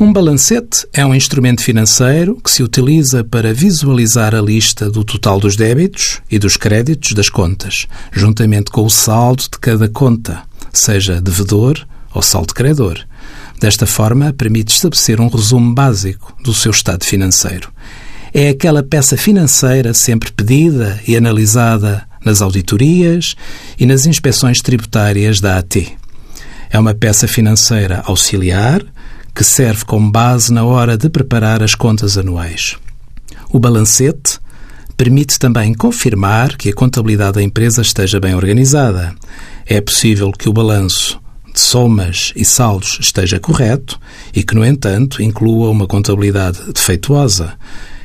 Um balancete é um instrumento financeiro que se utiliza para visualizar a lista do total dos débitos e dos créditos das contas, juntamente com o saldo de cada conta, seja devedor ou saldo credor. Desta forma, permite estabelecer um resumo básico do seu estado financeiro. É aquela peça financeira sempre pedida e analisada nas auditorias e nas inspeções tributárias da AT. É uma peça financeira auxiliar que serve como base na hora de preparar as contas anuais. O balancete permite também confirmar que a contabilidade da empresa esteja bem organizada. É possível que o balanço de somas e saldos esteja correto e que, no entanto, inclua uma contabilidade defeituosa.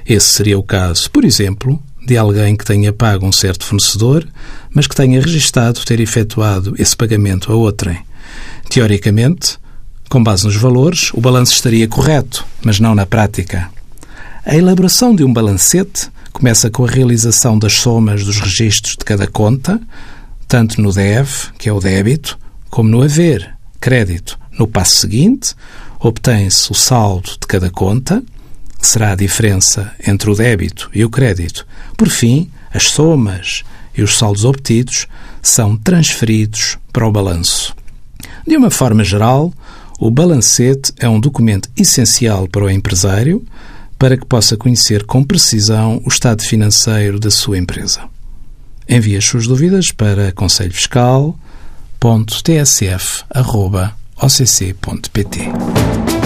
Esse seria o caso, por exemplo, de alguém que tenha pago um certo fornecedor, mas que tenha registado ter efetuado esse pagamento a outrem. Teoricamente, com base nos valores, o balanço estaria correto, mas não na prática. A elaboração de um balancete começa com a realização das somas dos registros de cada conta, tanto no DEV, que é o débito, como no haver, crédito. No passo seguinte, obtém-se o saldo de cada conta, que será a diferença entre o débito e o crédito. Por fim, as somas e os saldos obtidos são transferidos para o balanço. De uma forma geral, o balancete é um documento essencial para o empresário para que possa conhecer com precisão o estado financeiro da sua empresa. Envie as suas dúvidas para conselhofiscal.tsf.occ.pt.